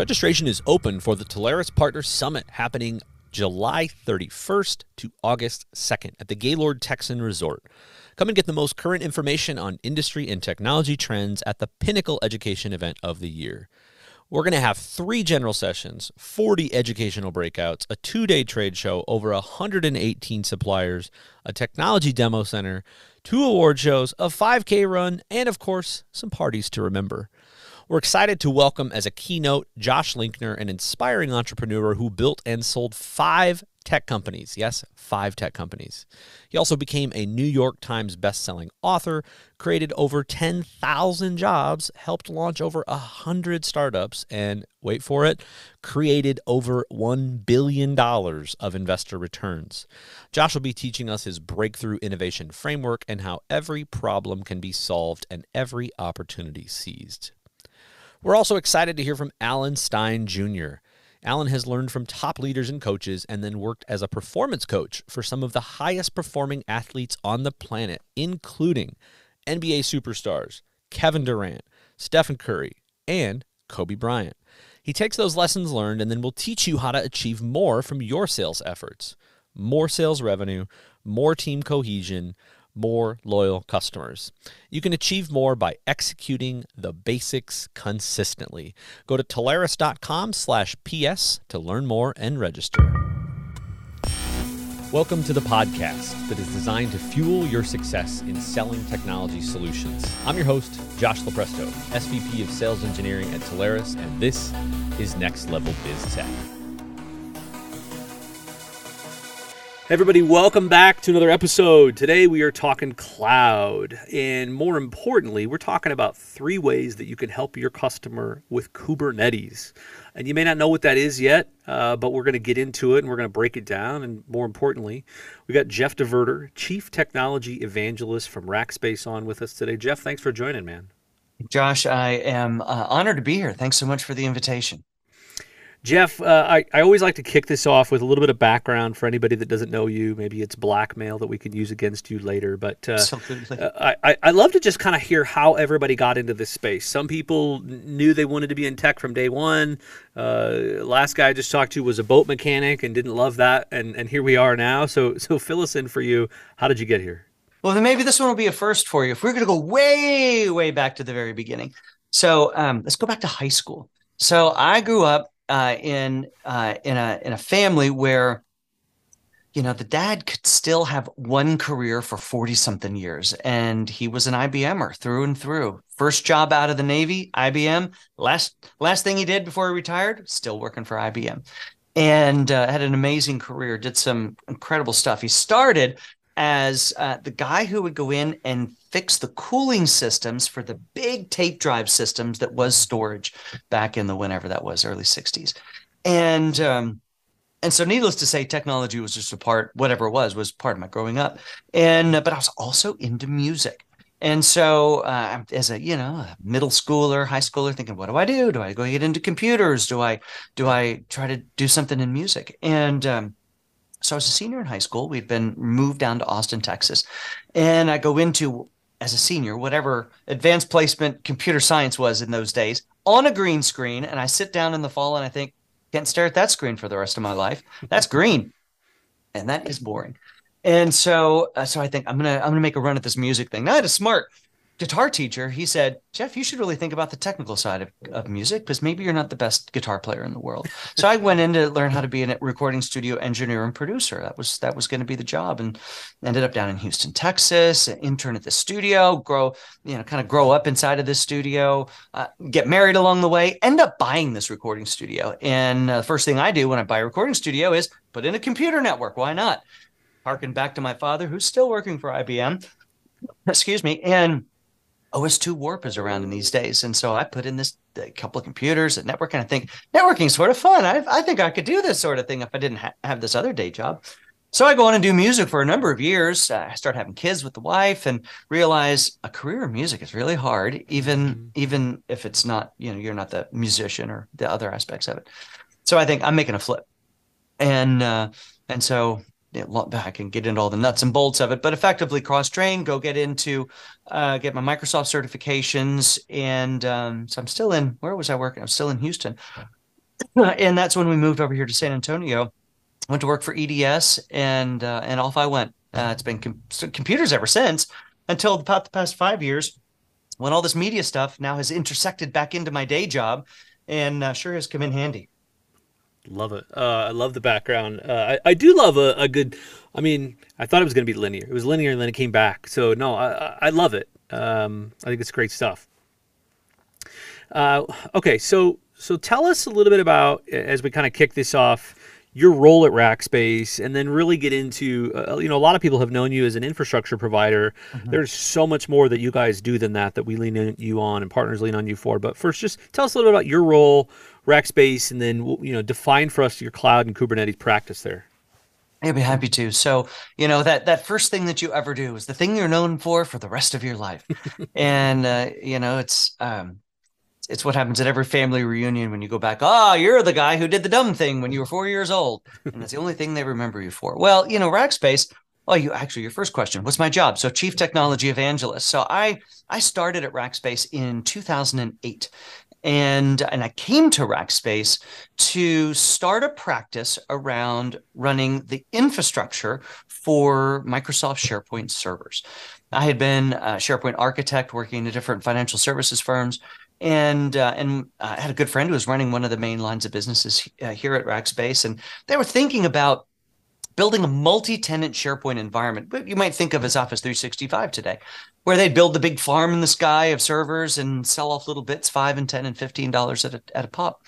Registration is open for the Telarus Partner Summit happening July 31st to August 2nd at the Gaylord Texan Resort. Come and get the most current information on industry and technology trends at the pinnacle education event of the year. We're going to have three general sessions, 40 educational breakouts, a two day trade show, over 118 suppliers, a technology demo center, two award shows, a 5K run, and of course, some parties to remember. We're excited to welcome as a keynote Josh Linkner, an inspiring entrepreneur who built and sold five tech companies. Yes, five tech companies. He also became a New York Times bestselling author, created over 10,000 jobs, helped launch over 100 startups, and wait for it, created over $1 billion of investor returns. Josh will be teaching us his breakthrough innovation framework and how every problem can be solved and every opportunity seized. We're also excited to hear from Alan Stein Jr. Alan has learned from top leaders and coaches and then worked as a performance coach for some of the highest performing athletes on the planet, including NBA superstars Kevin Durant, Stephen Curry, and Kobe Bryant. He takes those lessons learned and then will teach you how to achieve more from your sales efforts more sales revenue, more team cohesion, more loyal customers. You can achieve more by executing the basics consistently. Go to Telarus.com slash PS to learn more and register. Welcome to the podcast that is designed to fuel your success in selling technology solutions. I'm your host, Josh Lupresto, SVP of Sales Engineering at Telarus, and this is Next Level Biz Tech. Everybody, welcome back to another episode. Today we are talking cloud, and more importantly, we're talking about three ways that you can help your customer with Kubernetes. And you may not know what that is yet, uh, but we're going to get into it and we're going to break it down. And more importantly, we got Jeff DeVerter, Chief Technology Evangelist from Rackspace, on with us today. Jeff, thanks for joining, man. Josh, I am uh, honored to be here. Thanks so much for the invitation. Jeff, uh, I, I always like to kick this off with a little bit of background for anybody that doesn't know you. Maybe it's blackmail that we can use against you later. But uh, uh, I, I love to just kind of hear how everybody got into this space. Some people knew they wanted to be in tech from day one. Uh, last guy I just talked to was a boat mechanic and didn't love that. And, and here we are now. So, so fill us in for you. How did you get here? Well, then maybe this one will be a first for you. If we're going to go way, way back to the very beginning. So um, let's go back to high school. So I grew up uh, in uh, in a in a family where you know the dad could still have one career for 40 something years and he was an IBMer through and through. First job out of the navy IBM last last thing he did before he retired still working for IBM and uh, had an amazing career did some incredible stuff. He started as uh, the guy who would go in and fix the cooling systems for the big tape drive systems that was storage back in the whenever that was early 60s and um, and so needless to say technology was just a part whatever it was was part of my growing up. And but i was also into music. And so uh, as a you know a middle schooler high schooler thinking what do i do? Do i go get into computers? Do i do i try to do something in music? And um, so I was a senior in high school. We'd been moved down to Austin, Texas. And I go into, as a senior, whatever advanced placement computer science was in those days, on a green screen. And I sit down in the fall and I think, can't stare at that screen for the rest of my life. That's green. And that is boring. And so, uh, so I think I'm gonna I'm gonna make a run at this music thing. Now I had a smart guitar teacher, he said, Jeff, you should really think about the technical side of, of music because maybe you're not the best guitar player in the world. so I went in to learn how to be a recording studio engineer and producer. That was that was going to be the job, and ended up down in Houston, Texas. Intern at the studio, grow you know kind of grow up inside of this studio, uh, get married along the way, end up buying this recording studio. And uh, the first thing I do when I buy a recording studio is put in a computer network. Why not? Harken back to my father, who's still working for IBM. Excuse me, and OS2 Warp is around in these days. And so I put in this couple of computers at network and I think networking is sort of fun. I, I think I could do this sort of thing if I didn't ha- have this other day job. So I go on and do music for a number of years. I start having kids with the wife and realize a career in music is really hard, even mm-hmm. even if it's not, you know, you're not the musician or the other aspects of it. So I think I'm making a flip. And uh, and so back and get into all the nuts and bolts of it, but effectively cross train, go get into, uh, get my Microsoft certifications. And um, so I'm still in, where was I working? I'm still in Houston. and that's when we moved over here to San Antonio. Went to work for EDS, and uh, and off I went. Uh, it's been com- computers ever since until about the past five years, when all this media stuff now has intersected back into my day job, and uh, sure has come in handy. Love it. Uh, I love the background. Uh, I, I do love a, a, good. I mean, I thought it was going to be linear. It was linear, and then it came back. So no, I, I love it. Um, I think it's great stuff. Uh, okay, so so tell us a little bit about as we kind of kick this off your role at Rackspace, and then really get into uh, you know a lot of people have known you as an infrastructure provider. Mm-hmm. There's so much more that you guys do than that that we lean on you on and partners lean on you for. But first, just tell us a little bit about your role, Rackspace, and then you know define for us your cloud and Kubernetes practice there. I'd be happy to. So, you know, that that first thing that you ever do is the thing you're known for for the rest of your life. and uh, you know, it's um it's what happens at every family reunion when you go back. Ah, oh, you're the guy who did the dumb thing when you were four years old, and that's the only thing they remember you for. Well, you know, Rackspace. Oh, you actually, your first question. What's my job? So, chief technology evangelist. So, I I started at Rackspace in 2008, and and I came to Rackspace to start a practice around running the infrastructure for Microsoft SharePoint servers. I had been a SharePoint architect working in different financial services firms, and uh, and uh, I had a good friend who was running one of the main lines of businesses uh, here at Rackspace, and they were thinking about building a multi-tenant SharePoint environment, you might think of as Office 365 today, where they'd build the big farm in the sky of servers and sell off little bits, five and ten and fifteen dollars at a at a pop.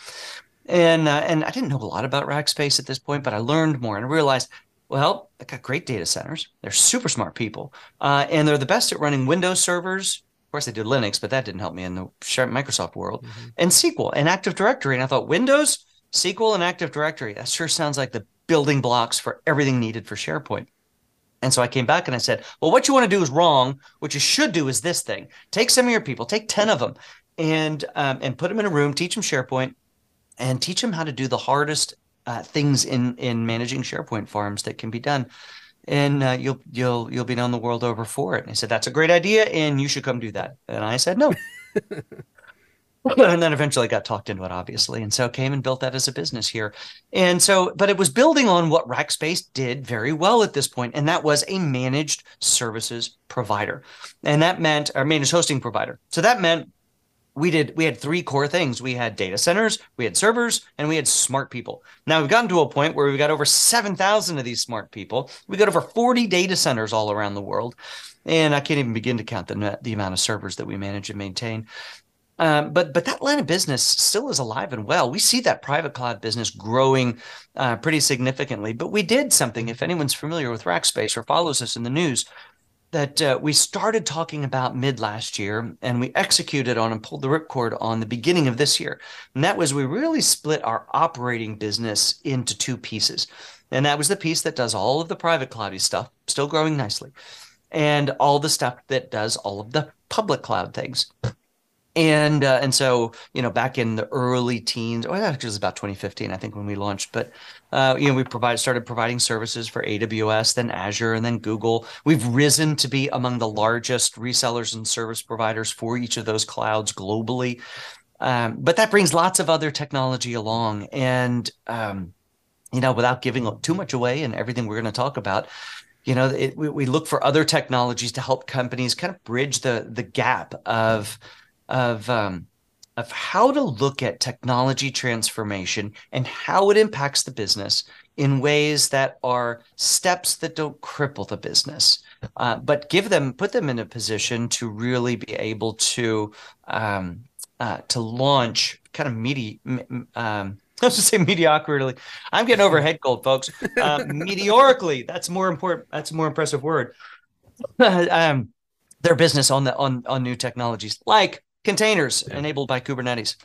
And uh, and I didn't know a lot about Rackspace at this point, but I learned more and realized, well, they got great data centers. They're super smart people, uh, and they're the best at running Windows servers, course, they did Linux, but that didn't help me in the Microsoft world. Mm-hmm. And SQL and Active Directory. And I thought Windows, SQL, and Active Directory. That sure sounds like the building blocks for everything needed for SharePoint. And so I came back and I said, well, what you want to do is wrong. What you should do is this thing. Take some of your people, take 10 of them, and um, and put them in a room, teach them SharePoint, and teach them how to do the hardest uh, things in in managing SharePoint farms that can be done and uh, you'll you'll you'll be known the world over for it. And he said, "That's a great idea, and you should come do that." And I said, "No." and then eventually got talked into it, obviously, and so came and built that as a business here. And so, but it was building on what Rackspace did very well at this point, and that was a managed services provider, and that meant our managed hosting provider. So that meant we did we had three core things we had data centers we had servers and we had smart people now we've gotten to a point where we've got over 7000 of these smart people we've got over 40 data centers all around the world and i can't even begin to count the, the amount of servers that we manage and maintain um, but but that line of business still is alive and well. We see that private cloud business growing uh, pretty significantly. But we did something. If anyone's familiar with Rackspace or follows us in the news, that uh, we started talking about mid last year and we executed on and pulled the ripcord on the beginning of this year. And that was we really split our operating business into two pieces. And that was the piece that does all of the private cloudy stuff, still growing nicely, and all the stuff that does all of the public cloud things and uh, and so you know back in the early teens well actually it was about 2015 i think when we launched but uh, you know we provide started providing services for aws then azure and then google. We've risen to be among the largest resellers and service providers for each of those clouds globally. Um, but that brings lots of other technology along and um, you know without giving too much away and everything we're going to talk about you know it, we, we look for other technologies to help companies kind of bridge the the gap of of um, of how to look at technology transformation and how it impacts the business in ways that are steps that don't cripple the business, uh, but give them put them in a position to really be able to um, uh, to launch kind of medi- um, I was to say mediocrity. I'm getting over head cold, folks. Uh, meteorically, that's more important. That's a more impressive word. um, their business on the on on new technologies like containers yeah. enabled by Kubernetes.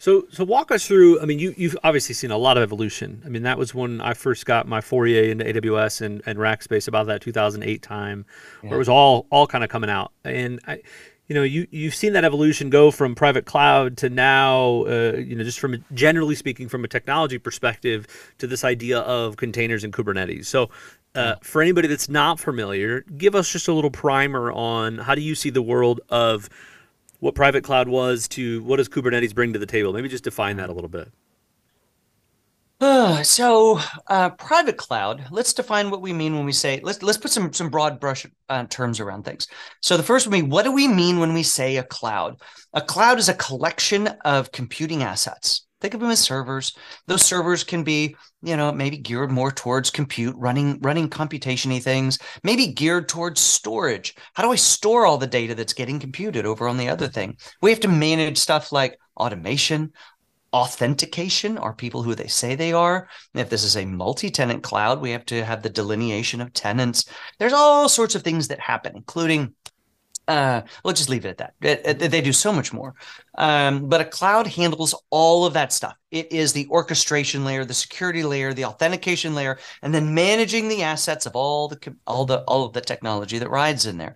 So, so walk us through. I mean, you you've obviously seen a lot of evolution. I mean, that was when I first got my foray into AWS and, and Rackspace about that 2008 time, yeah. where it was all all kind of coming out. And I, you know, you you've seen that evolution go from private cloud to now, uh, you know, just from generally speaking, from a technology perspective, to this idea of containers and Kubernetes. So, uh, for anybody that's not familiar, give us just a little primer on how do you see the world of what private cloud was to what does Kubernetes bring to the table? Maybe just define that a little bit. Uh, so uh, private cloud. Let's define what we mean when we say. Let's let's put some some broad brush uh, terms around things. So the first would be what do we mean when we say a cloud? A cloud is a collection of computing assets. Think of them as servers. Those servers can be, you know, maybe geared more towards compute, running running computationy things, maybe geared towards storage. How do I store all the data that's getting computed over on the other thing? We have to manage stuff like automation, authentication are people who they say they are. if this is a multi-tenant cloud, we have to have the delineation of tenants. There's all sorts of things that happen, including uh, let's just leave it at that. It, it, they do so much more. Um, but a cloud handles all of that stuff. It is the orchestration layer, the security layer, the authentication layer, and then managing the assets of all the all the all of the technology that rides in there.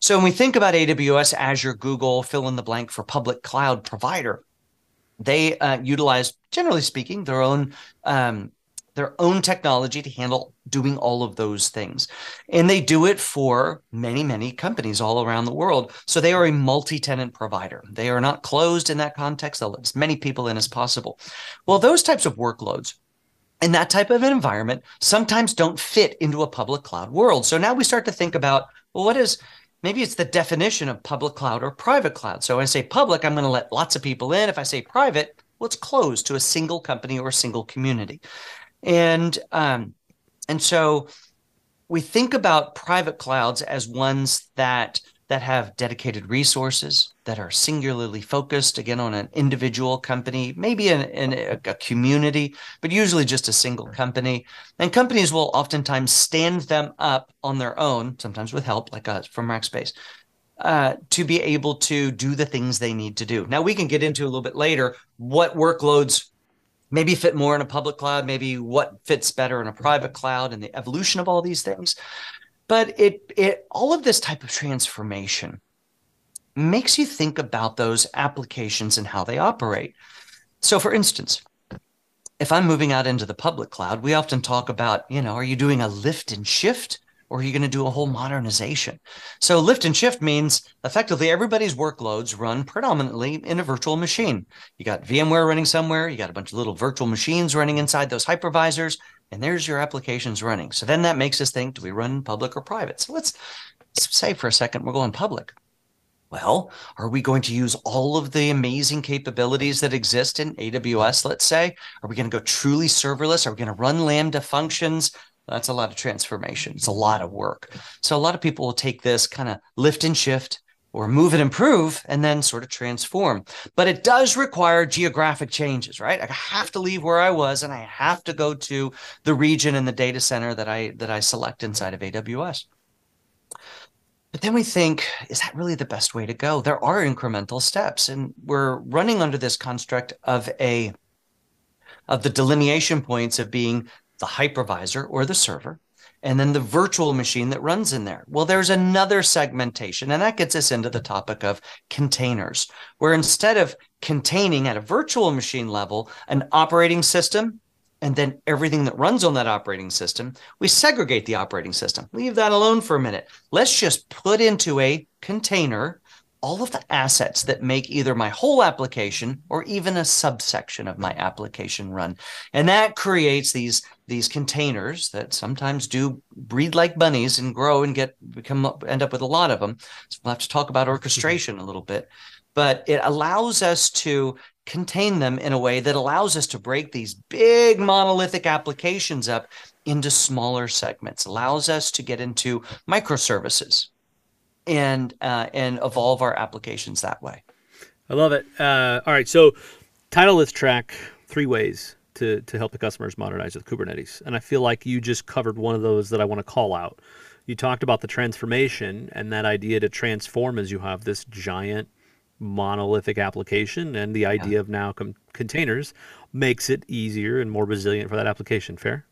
So when we think about AWS, Azure, Google, fill in the blank for public cloud provider, they uh, utilize, generally speaking, their own um, their own technology to handle doing all of those things. And they do it for many, many companies all around the world. So they are a multi tenant provider. They are not closed in that context. They'll let as many people in as possible. Well, those types of workloads in that type of environment sometimes don't fit into a public cloud world. So now we start to think about well, what is maybe it's the definition of public cloud or private cloud. So when I say public, I'm going to let lots of people in. If I say private, well, it's closed to a single company or a single community. And um, and so we think about private clouds as ones that that have dedicated resources that are singularly focused again on an individual company maybe in, in a, a, community but usually just a single company. And companies will oftentimes stand them up on their own sometimes with help like us from rackspace uh, to be able to do the things they need to do. Now we can get into a little bit later what workloads maybe fit more in a public cloud maybe what fits better in a private cloud and the evolution of all these things but it it all of this type of transformation makes you think about those applications and how they operate. So for instance, if I'm moving out into the public cloud, we often talk about, you know, are you doing a lift and shift or are you going to do a whole modernization? So lift and shift means effectively everybody's workloads run predominantly in a virtual machine. You got VMware running somewhere, you got a bunch of little virtual machines running inside those hypervisors, and there's your applications running. So then that makes us think, do we run public or private? So let's, say for a second we're going public. Well, are we going to use all of the amazing capabilities that exist in AWS, let's say? Are we going to go truly serverless? Are we going to run Lambda functions? That's a lot of transformation. It's a lot of work. So a lot of people will take this kind of lift and shift or move and improve and then sort of transform. But it does require geographic changes, right? I have to leave where I was and I have to go to the region and the data center that I that I select inside of AWS. But then we think, is that really the best way to go? There are incremental steps, and we're running under this construct of a of the delineation points of being the hypervisor or the server, and then the virtual machine that runs in there. Well, there's another segmentation, and that gets us into the topic of containers, where instead of containing at a virtual machine level an operating system and then everything that runs on that operating system, we segregate the operating system. Leave that alone for a minute. Let's just put into a container all of the assets that make either my whole application or even a subsection of my application run. And that creates these these containers that sometimes do breed like bunnies and grow and get become end up with a lot of them. So we'll have to talk about orchestration a little bit. But it allows us to contain them in a way that allows us to break these big monolithic applications up into smaller segments, allows us to get into microservices and uh, and evolve our applications that way. I love it. Uh, all right, so title this track three ways to to help the customers modernize with Kubernetes, and I feel like you just covered one of those that I want to call out. You talked about the transformation and that idea to transform as you have this giant monolithic application and the idea yeah. of now com- containers makes it easier and more resilient for that application fair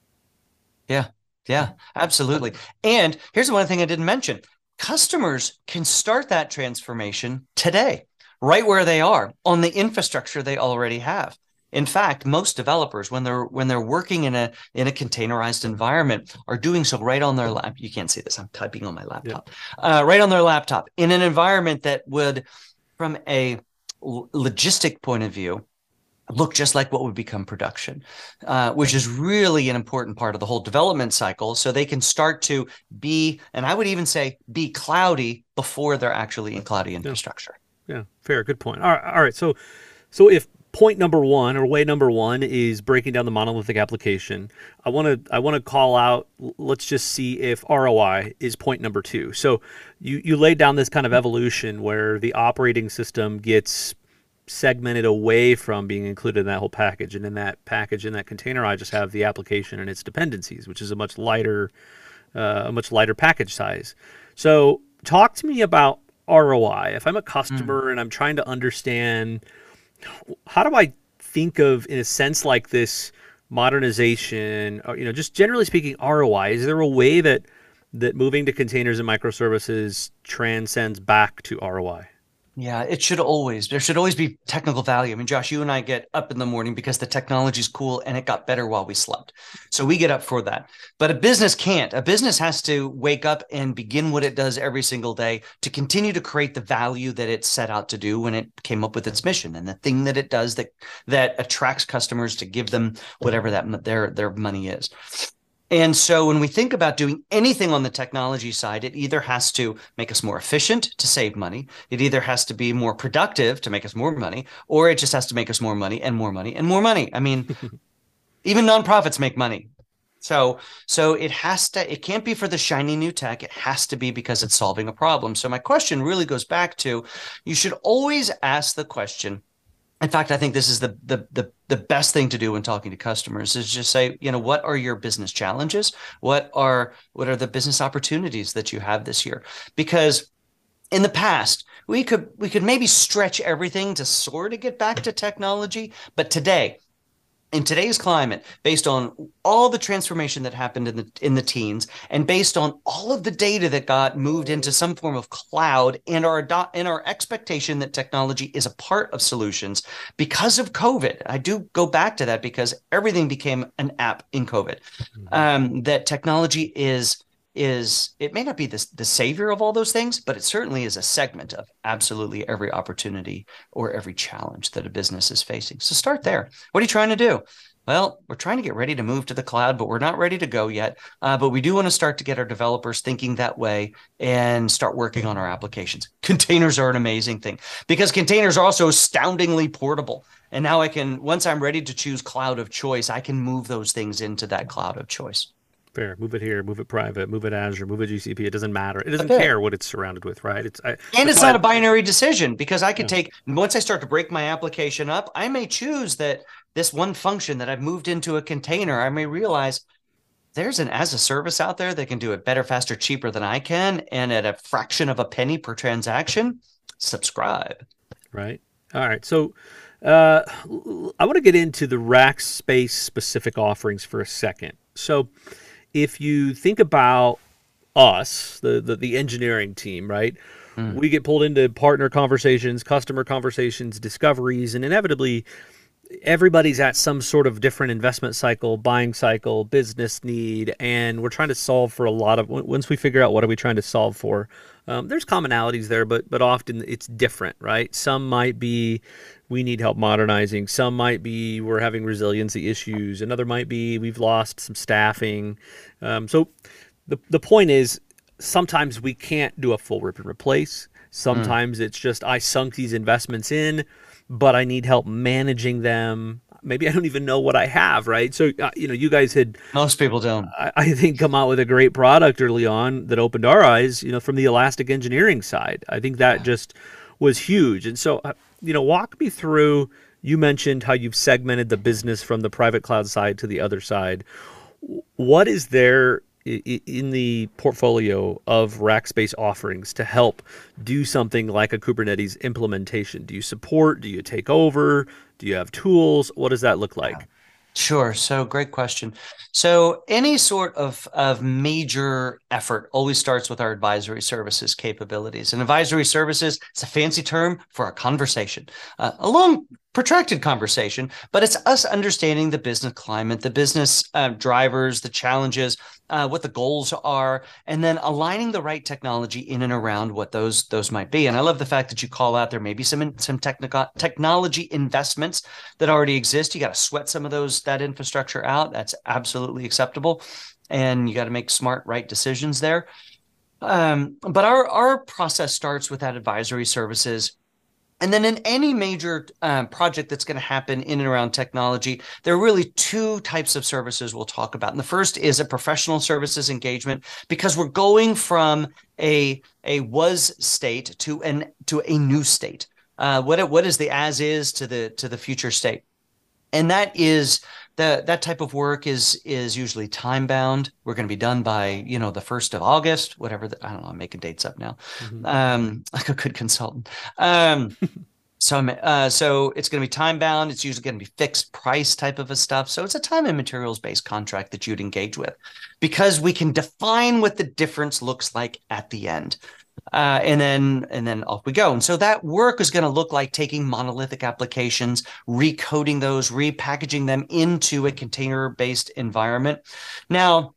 yeah yeah absolutely and here's one thing i didn't mention customers can start that transformation today right where they are on the infrastructure they already have. In fact most developers when they're when they're working in a in a containerized environment are doing so right on their lap you can't see this i'm typing on my laptop. Uh, right on their laptop in an environment that would from a logistic point of view, look just like what would become production, uh, which is really an important part of the whole development cycle. So they can start to be, and I would even say, be cloudy before they're actually in cloudy infrastructure. Yeah, yeah. fair, good point. All right, all right. So, so if point number one or way number one is breaking down the monolithic application, I want to I want to call out. Let's just see if ROI is point number two. So you you laid down this kind of evolution where the operating system gets segmented away from being included in that whole package. And in that package, in that container, I just have the application and its dependencies, which is a much lighter, uh, a much lighter package size. So talk to me about ROI. If I'm a customer mm. and I'm trying to understand, how do I think of, in a sense like this, modernization, or, you know, just generally speaking, ROI? Is there a way that that moving to containers and microservices transcends back to ROI? Yeah, it should always. There should always be technical value. I mean, Josh, you and I get up in the morning because the technology's cool and it got better while we slept. So we get up for that. But a business can't. A business has to wake up and begin what it does every single day to continue to create the value that it set out to do when it came up with its mission and the thing that it does that that attracts customers to give them whatever that their their money is. And so when we think about doing anything on the technology side, it either has to make us more efficient to save money, it either has to be more productive to make us more money, or it just has to make us more money and more money and more money. I mean, even nonprofits make money. So so it has to it can't be for the shiny new tech. It has to be because it's solving a problem. So my question really goes back to you should always ask the question in fact, I think this is the, the the the best thing to do when talking to customers is just say, you know, what are your business challenges? What are what are the business opportunities that you have this year? Because in the past, we could we could maybe stretch everything to sort of get back to technology, but today in today's climate, based on all the transformation that happened in the in the teens, and based on all of the data that got moved into some form of cloud, and our and our expectation that technology is a part of solutions because of COVID, I do go back to that because everything became an app in COVID. Mm-hmm. Um, that technology is is it may not be the, the savior of all those things, but it certainly is a segment of absolutely every opportunity or every challenge that a business is facing. So start there. What are you trying to do? Well, we're trying to get ready to move to the cloud, but we're not ready to go yet. Uh, but we do want to start to get our developers thinking that way and start working on our applications. Containers are an amazing thing because containers are also astoundingly portable. And now I can, once I'm ready to choose cloud of choice, I can move those things into that cloud of choice. Fair. Move it here. Move it private. Move it Azure. Move it GCP. It doesn't matter. It doesn't care what it's surrounded with, right? It's I, and it's not I, a binary decision because I could take once I start to break my application up, I may choose that this one function that I've moved into a container. I may realize there's an as a service out there that can do it better, faster, cheaper than I can, and at a fraction of a penny per transaction. Subscribe. Right. All right. So. Uh, I want to get into the Rackspace specific offerings for a second. So, if you think about us, the, the, the engineering team, right? Mm. We get pulled into partner conversations, customer conversations, discoveries, and inevitably everybody's at some sort of different investment cycle, buying cycle, business need, and we're trying to solve for a lot of. Once we figure out what are we trying to solve for, um, there's commonalities there, but but often it's different, right? Some might be we need help modernizing. Some might be we're having resiliency issues. Another might be we've lost some staffing. Um, so the the point is sometimes we can't do a full rip and replace. Sometimes mm. it's just I sunk these investments in but I need help managing them. Maybe I don't even know what I have, right? So, uh, you know, you guys had most people don't. I, I, think come out with a great product early on that opened our eyes. You know, from the elastic engineering side, I think that just was huge. And so, uh, you know, walk me through. You mentioned how you've segmented the business from the private cloud side to the other side. What is there in the portfolio of Rackspace offerings to help do something like a Kubernetes implementation? Do you support? Do you take over? Do you have tools? What does that look like? Sure. So great question. So any sort of, of major effort always starts with our advisory services capabilities. And advisory services, it's a fancy term for a conversation. Uh, along protracted conversation, but it's us understanding the business climate, the business uh, drivers, the challenges, uh, what the goals are, and then aligning the right technology in and around what those those might be. And I love the fact that you call out there maybe some some technical technology investments that already exist. You got to sweat some of those that infrastructure out. That's absolutely acceptable, and you got to make smart, right decisions there. Um, but our our process starts with that advisory services and then in any major um, project that's going to happen in and around technology, there are really two types of services we'll talk about. And the first is a professional services engagement because we're going from a a was state to an to a new state. Uh, what what is the as is to the to the future state, and that is the that type of work is is usually time bound. We're going to be done by you know the first of August, whatever. The, I don't know. I'm making dates up now. Mm-hmm. Um, like a good consultant. Um, so I'm, uh, so it's going to be time bound. It's usually going to be fixed price type of a stuff. So it's a time and materials based contract that you'd engage with, because we can define what the difference looks like at the end uh, and then and then off we go. And so that work is going to look like taking monolithic applications, recoding those, repackaging them into a container-based environment. Now,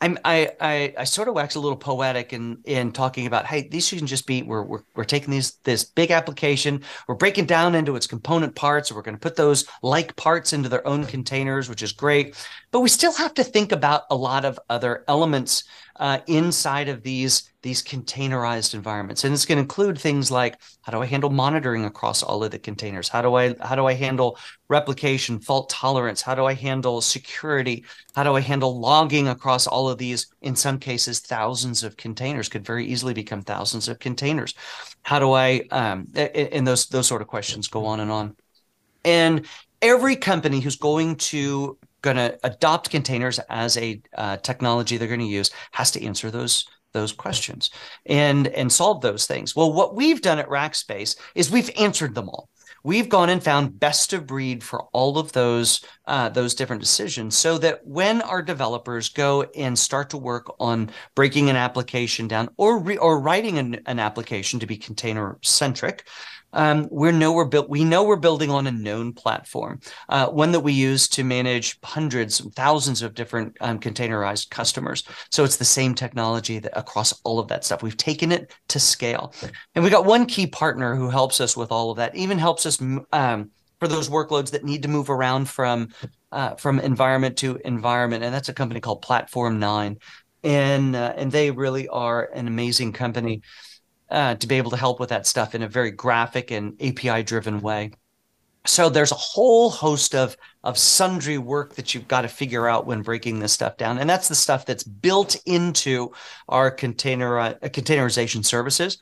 I'm, I, I I sort of wax a little poetic in in talking about hey these shouldn't just be we're, we're we're taking these this big application we're breaking down into its component parts we're going to put those like parts into their own containers which is great but we still have to think about a lot of other elements uh, inside of these these containerized environments. And it's going to include things like how do i handle monitoring across all of the containers? How do i how do i handle replication fault tolerance? How do i handle security? How do i handle logging across all of these in some cases thousands of containers could very easily become thousands of containers? How do i um and those those sort of questions go on and on. And every company who's going to going to adopt containers as a uh, technology they're going to use has to answer those those questions and and solve those things. Well, what we've done at Rackspace is we've answered them all. We've gone and found best of breed for all of those uh, those different decisions, so that when our developers go and start to work on breaking an application down or re- or writing an, an application to be container centric, um, we know we're built. We know we're building on a known platform, uh, one that we use to manage hundreds, thousands of different um, containerized customers. So it's the same technology that across all of that stuff. We've taken it to scale, and we got one key partner who helps us with all of that. Even helps us um, for those workloads that need to move around from uh, from environment to environment, and that's a company called Platform9, and uh, and they really are an amazing company uh, to be able to help with that stuff in a very graphic and API driven way. So there's a whole host of of sundry work that you've got to figure out when breaking this stuff down, and that's the stuff that's built into our container uh, containerization services.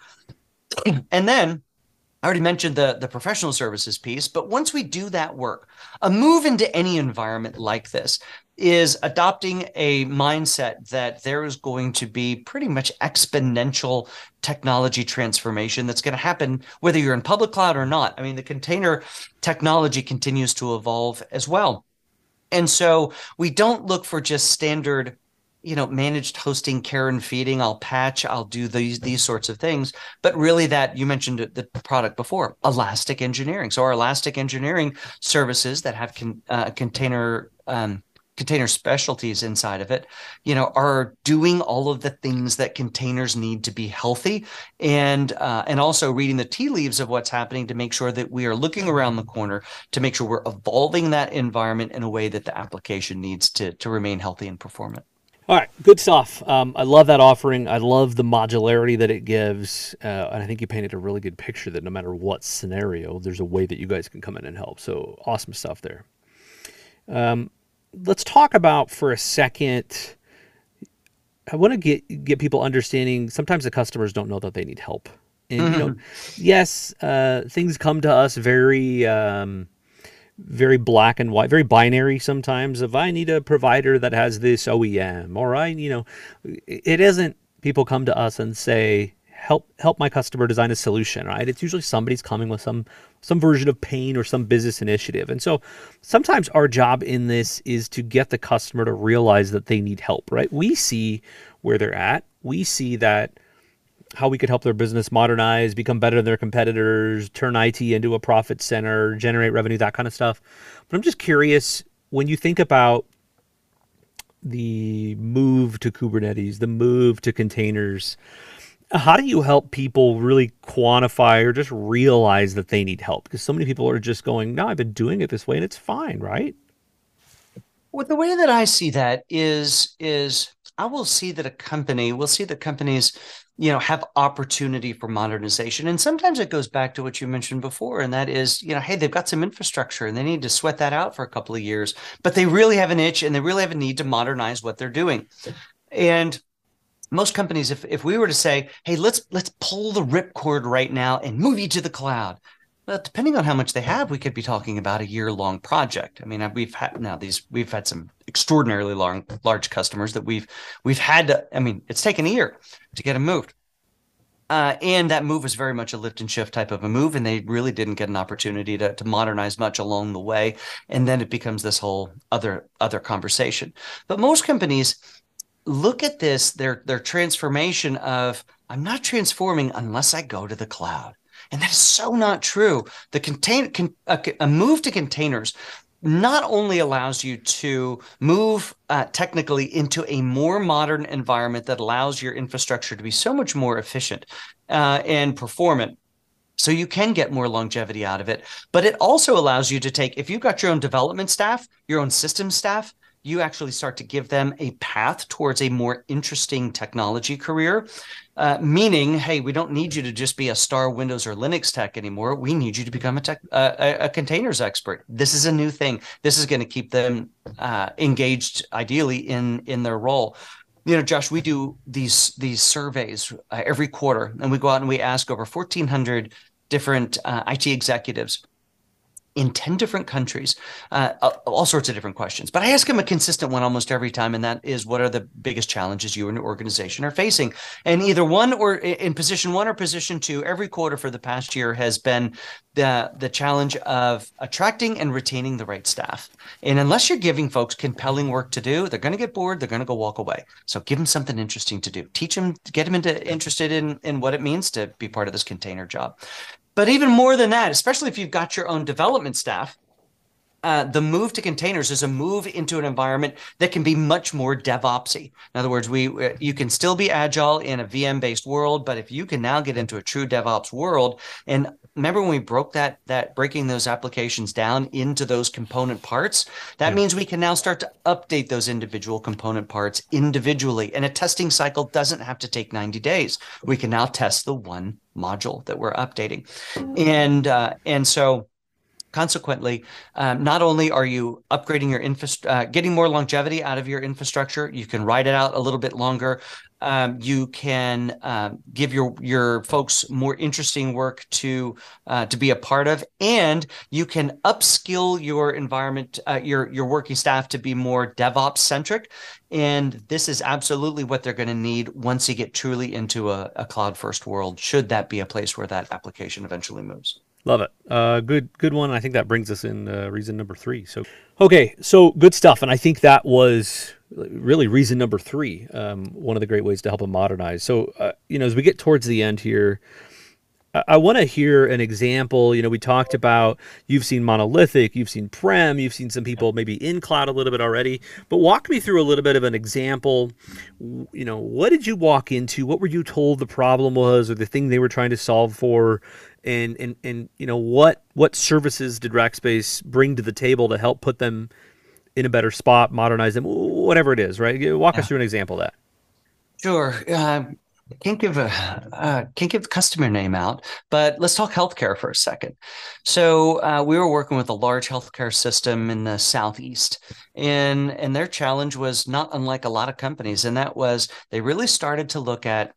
and then I already mentioned the, the professional services piece, but once we do that work, a move into any environment like this is adopting a mindset that there is going to be pretty much exponential technology transformation that's going to happen whether you're in public cloud or not. I mean, the container technology continues to evolve as well. And so we don't look for just standard you know managed hosting care and feeding i'll patch i'll do these these sorts of things but really that you mentioned the product before elastic engineering so our elastic engineering services that have con, uh, container um, container specialties inside of it you know are doing all of the things that containers need to be healthy and uh, and also reading the tea leaves of what's happening to make sure that we are looking around the corner to make sure we're evolving that environment in a way that the application needs to to remain healthy and performant all right, good stuff. Um, I love that offering. I love the modularity that it gives, uh, and I think you painted a really good picture that no matter what scenario, there's a way that you guys can come in and help. So awesome stuff there. Um, let's talk about for a second. I want to get get people understanding. Sometimes the customers don't know that they need help, and mm-hmm. you know, mm-hmm. yes, uh, things come to us very. Um, very black and white, very binary sometimes. If I need a provider that has this OEM, or I, you know, it isn't. People come to us and say, "Help, help my customer design a solution." Right? It's usually somebody's coming with some some version of pain or some business initiative, and so sometimes our job in this is to get the customer to realize that they need help. Right? We see where they're at. We see that how we could help their business modernize, become better than their competitors, turn IT into a profit center, generate revenue, that kind of stuff. But I'm just curious when you think about the move to Kubernetes, the move to containers, how do you help people really quantify or just realize that they need help? Because so many people are just going, no, I've been doing it this way and it's fine, right? Well, the way that I see that is is I will see that a company will see that companies, you know, have opportunity for modernization. And sometimes it goes back to what you mentioned before, and that is, you know, hey, they've got some infrastructure and they need to sweat that out for a couple of years, but they really have an itch and they really have a need to modernize what they're doing. And most companies, if if we were to say, hey, let's let's pull the ripcord right now and move you to the cloud, well, depending on how much they have, we could be talking about a year-long project. I mean, we've had now these we've had some extraordinarily long, large customers that we've we've had. To, I mean, it's taken a year to get them moved, uh, and that move was very much a lift and shift type of a move, and they really didn't get an opportunity to to modernize much along the way, and then it becomes this whole other other conversation. But most companies look at this their their transformation of I'm not transforming unless I go to the cloud. And that is so not true. The contain con, a, a, move to containers not only allows you to move uh, technically into a more modern environment that allows your infrastructure to be so much more efficient uh, and performant. So you can get more longevity out of it, but it also allows you to take if you've got your own development staff, your own system staff, you actually start to give them a path towards a more interesting technology career. Uh, meaning, hey, we don't need you to just be a star Windows or Linux tech anymore. We need you to become a tech, uh, a, containers expert. This is a new thing. This is going to keep them uh, engaged, ideally in in their role. You know, Josh, we do these these surveys uh, every quarter, and we go out and we ask over fourteen hundred different uh, IT executives in 10 different countries, uh, all sorts of different questions. But I ask them a consistent one almost every time, and that is what are the biggest challenges you and your organization are facing? And either one or in position one or position two, every quarter for the past year has been the, the challenge of attracting and retaining the right staff. And unless you're giving folks compelling work to do, they're going to get bored, they're going to go walk away. So give them something interesting to do. Teach them, get them into interested in, in what it means to be part of this container job. But even more than that, especially if you've got your own development staff, uh, the move to containers is a move into an environment that can be much more DevOpsy. In other words, we you can still be agile in a VM based world, but if you can now get into a true DevOps world, and remember when we broke that that breaking those applications down into those component parts, that yeah. means we can now start to update those individual component parts individually, and a testing cycle doesn't have to take 90 days. We can now test the one module that we're updating, and uh, and so Consequently, um, not only are you upgrading your infrastructure, uh, getting more longevity out of your infrastructure, you can ride it out a little bit longer. Um, you can uh, give your your folks more interesting work to uh, to be a part of, and you can upskill your environment, uh, your your working staff to be more DevOps centric. And this is absolutely what they're going to need once you get truly into a, a cloud first world. Should that be a place where that application eventually moves? Love it. Uh, good, good one. I think that brings us in uh, reason number three. So, okay, so good stuff, and I think that was really reason number three. Um, one of the great ways to help them modernize. So, uh, you know, as we get towards the end here, I, I want to hear an example. You know, we talked about you've seen monolithic, you've seen prem, you've seen some people maybe in cloud a little bit already, but walk me through a little bit of an example. You know, what did you walk into? What were you told the problem was, or the thing they were trying to solve for? and and and you know what what services did Rackspace bring to the table to help put them in a better spot, modernize them, whatever it is, right? Walk yeah. us through an example of that. Sure. Uh, can't give a uh, can't give the customer name out, but let's talk healthcare for a second. So uh, we were working with a large healthcare system in the southeast, and and their challenge was not unlike a lot of companies, and that was they really started to look at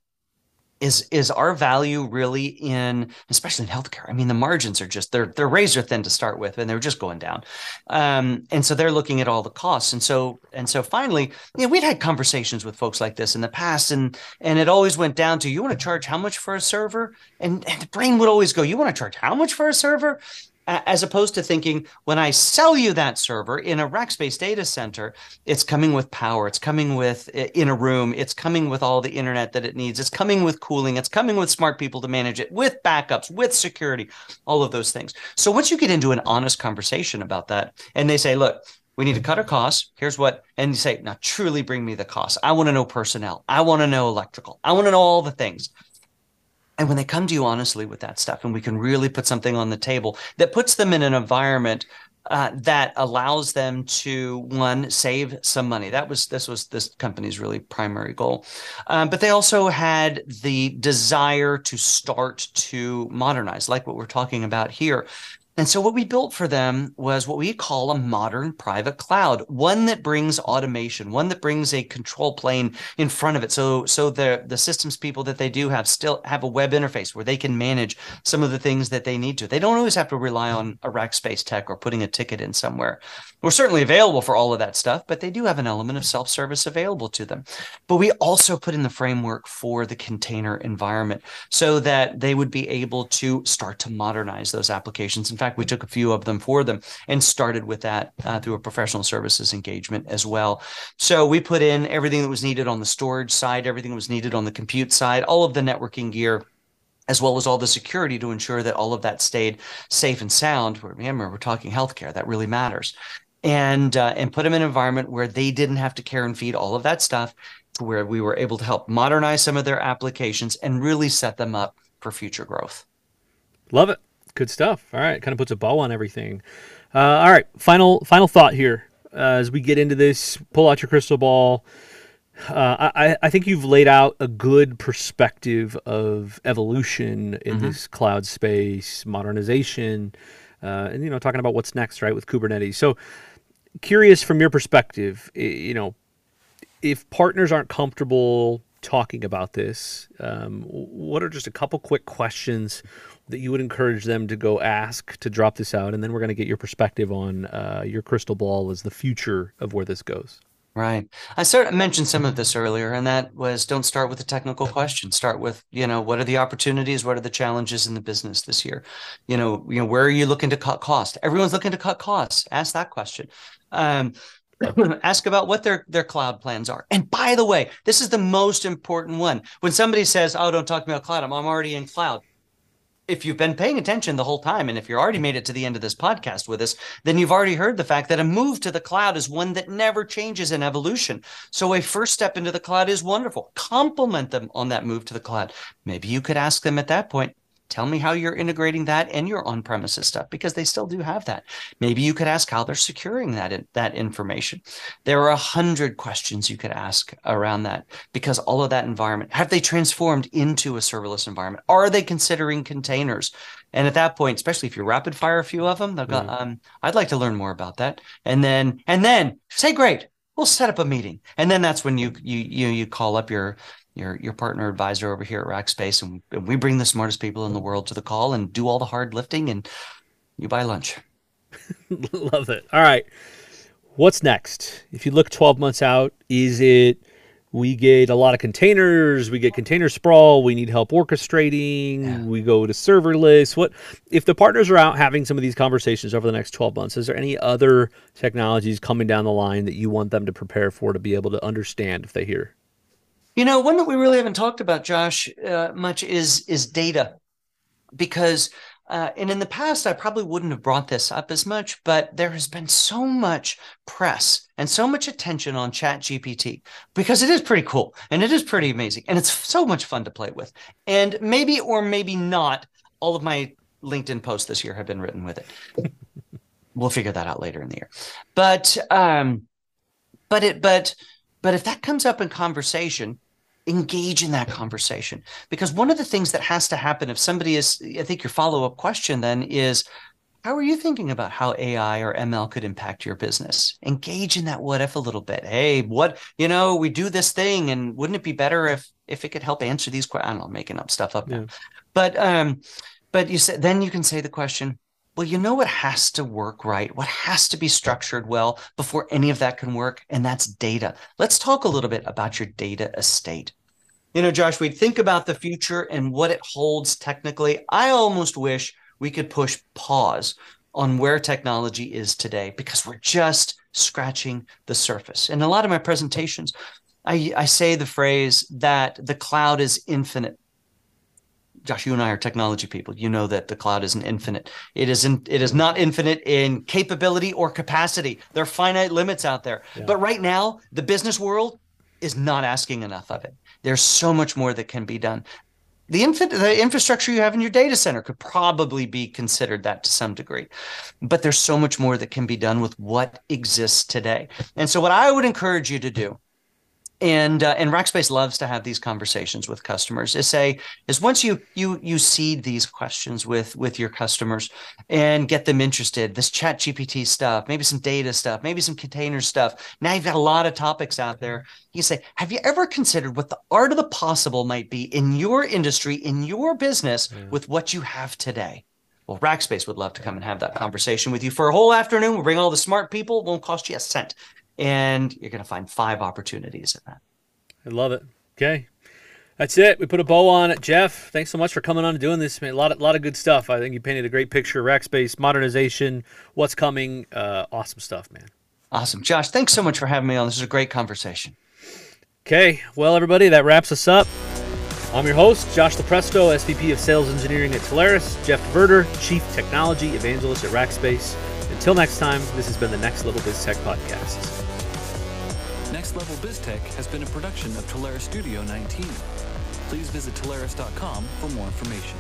is is our value really in especially in healthcare? I mean the margins are just they're they're razor thin to start with and they're just going down. Um, and so they're looking at all the costs. And so and so finally you know we'd had conversations with folks like this in the past and and it always went down to you want to charge how much for a server? And, and the brain would always go you want to charge how much for a server as opposed to thinking when I sell you that server in a Rackspace data center, it's coming with power, it's coming with in a room, it's coming with all the internet that it needs, it's coming with cooling, it's coming with smart people to manage it, with backups, with security, all of those things. So once you get into an honest conversation about that, and they say, look, we need to cut our costs. Here's what, and you say, now truly bring me the costs. I want to know personnel. I want to know electrical. I want to know all the things. And when they come to you honestly with that stuff, and we can really put something on the table that puts them in an environment uh, that allows them to one save some money. That was this was this company's really primary goal, um, but they also had the desire to start to modernize, like what we're talking about here. And so what we built for them was what we call a modern private cloud, one that brings automation, one that brings a control plane in front of it. So so the the systems people that they do have still have a web interface where they can manage some of the things that they need to. They don't always have to rely on a Rackspace tech or putting a ticket in somewhere. We're certainly available for all of that stuff, but they do have an element of self-service available to them. But we also put in the framework for the container environment so that they would be able to start to modernize those applications. In fact, fact, we took a few of them for them and started with that uh, through a professional services engagement as well. So we put in everything that was needed on the storage side, everything that was needed on the compute side, all of the networking gear as well as all the security to ensure that all of that stayed safe and sound. Remember, we're talking healthcare; that really matters. And uh, and put them in an environment where they didn't have to care and feed all of that stuff, to where we were able to help modernize some of their applications and really set them up for future growth. Love it. Good stuff. All right, kind of puts a bow on everything. Uh, all right, final final thought here uh, as we get into this. Pull out your crystal ball. Uh, I, I think you've laid out a good perspective of evolution in mm-hmm. this cloud space, modernization, uh, and you know talking about what's next, right, with Kubernetes. So, curious from your perspective, you know, if partners aren't comfortable talking about this, um, what are just a couple quick questions that you would encourage them to go ask to drop this out, and then we're going to get your perspective on uh, your crystal ball as the future of where this goes. Right. I sort of mentioned some of this earlier, and that was don't start with a technical question. Start with, you know, what are the opportunities? What are the challenges in the business this year? You know, you know, where are you looking to cut cost? Everyone's looking to cut costs. Ask that question. Um, ask about what their their cloud plans are. And by the way, this is the most important one. When somebody says, "Oh, don't talk to me about cloud," I'm, I'm already in cloud if you've been paying attention the whole time and if you're already made it to the end of this podcast with us then you've already heard the fact that a move to the cloud is one that never changes in evolution. So a first step into the cloud is wonderful. Compliment them on that move to the cloud. Maybe you could ask them at that point Tell me how you're integrating that and your on-premises stuff because they still do have that. Maybe you could ask how they're securing that that information. There are a hundred questions you could ask around that because all of that environment have they transformed into a serverless environment? Are they considering containers? And at that point, especially if you rapid fire a few of them, they'll go, mm. um, "I'd like to learn more about that." And then and then say, "Great, we'll set up a meeting." And then that's when you you you you call up your your your partner advisor over here at Rackspace, and, and we bring the smartest people in the world to the call and do all the hard lifting, and you buy lunch. Love it. All right, what's next? If you look 12 months out, is it we get a lot of containers, we get container sprawl, we need help orchestrating, yeah. we go to serverless. What if the partners are out having some of these conversations over the next 12 months? Is there any other technologies coming down the line that you want them to prepare for to be able to understand if they hear? You know, one that we really haven't talked about, Josh, uh, much is is data, because uh, and in the past I probably wouldn't have brought this up as much, but there has been so much press and so much attention on Chat GPT because it is pretty cool and it is pretty amazing and it's so much fun to play with. And maybe or maybe not, all of my LinkedIn posts this year have been written with it. we'll figure that out later in the year, but um, but it but but if that comes up in conversation engage in that conversation. Because one of the things that has to happen if somebody is i think your follow-up question then is how are you thinking about how ai or ml could impact your business? Engage in that what if a little bit. Hey what you know we do this thing and wouldn't it be better if if it could help answer these questions i don't know making up stuff up yeah. now but um but you said then you can say the question well, you know what has to work right? What has to be structured well before any of that can work? And that's data. Let's talk a little bit about your data estate. You know, Josh, we think about the future and what it holds technically. I almost wish we could push pause on where technology is today because we're just scratching the surface. In a lot of my presentations, I, I say the phrase that the cloud is infinite. Josh, you and I are technology people. You know that the cloud isn't infinite. It isn't. It is not infinite in capability or capacity. There are finite limits out there. Yeah. But right now, the business world is not asking enough of it. There's so much more that can be done. The, infant, the infrastructure you have in your data center could probably be considered that to some degree, but there's so much more that can be done with what exists today. And so, what I would encourage you to do and uh, and Rackspace loves to have these conversations with customers. Is say is once you you you seed these questions with with your customers and get them interested. This Chat GPT stuff, maybe some data stuff, maybe some container stuff. Now you've got a lot of topics out there. You say, have you ever considered what the art of the possible might be in your industry, in your business, yeah. with what you have today? Well, Rackspace would love to come and have that conversation with you for a whole afternoon. We'll bring all the smart people. It won't cost you a cent and you're going to find five opportunities in that. I love it. Okay. That's it. We put a bow on it. Jeff, thanks so much for coming on and doing this. Man. A lot of, lot of good stuff. I think you painted a great picture. Of Rackspace, modernization, what's coming. Uh, awesome stuff, man. Awesome. Josh, thanks so much for having me on. This is a great conversation. Okay. Well, everybody, that wraps us up. I'm your host, Josh Lupresto, SVP of Sales Engineering at Telarus, Jeff DeVerter, Chief Technology Evangelist at Rackspace. Until next time, this has been the Next Level Biz Tech Podcast. Level BizTech has been a production of Telarus Studio 19. Please visit Telarus.com for more information.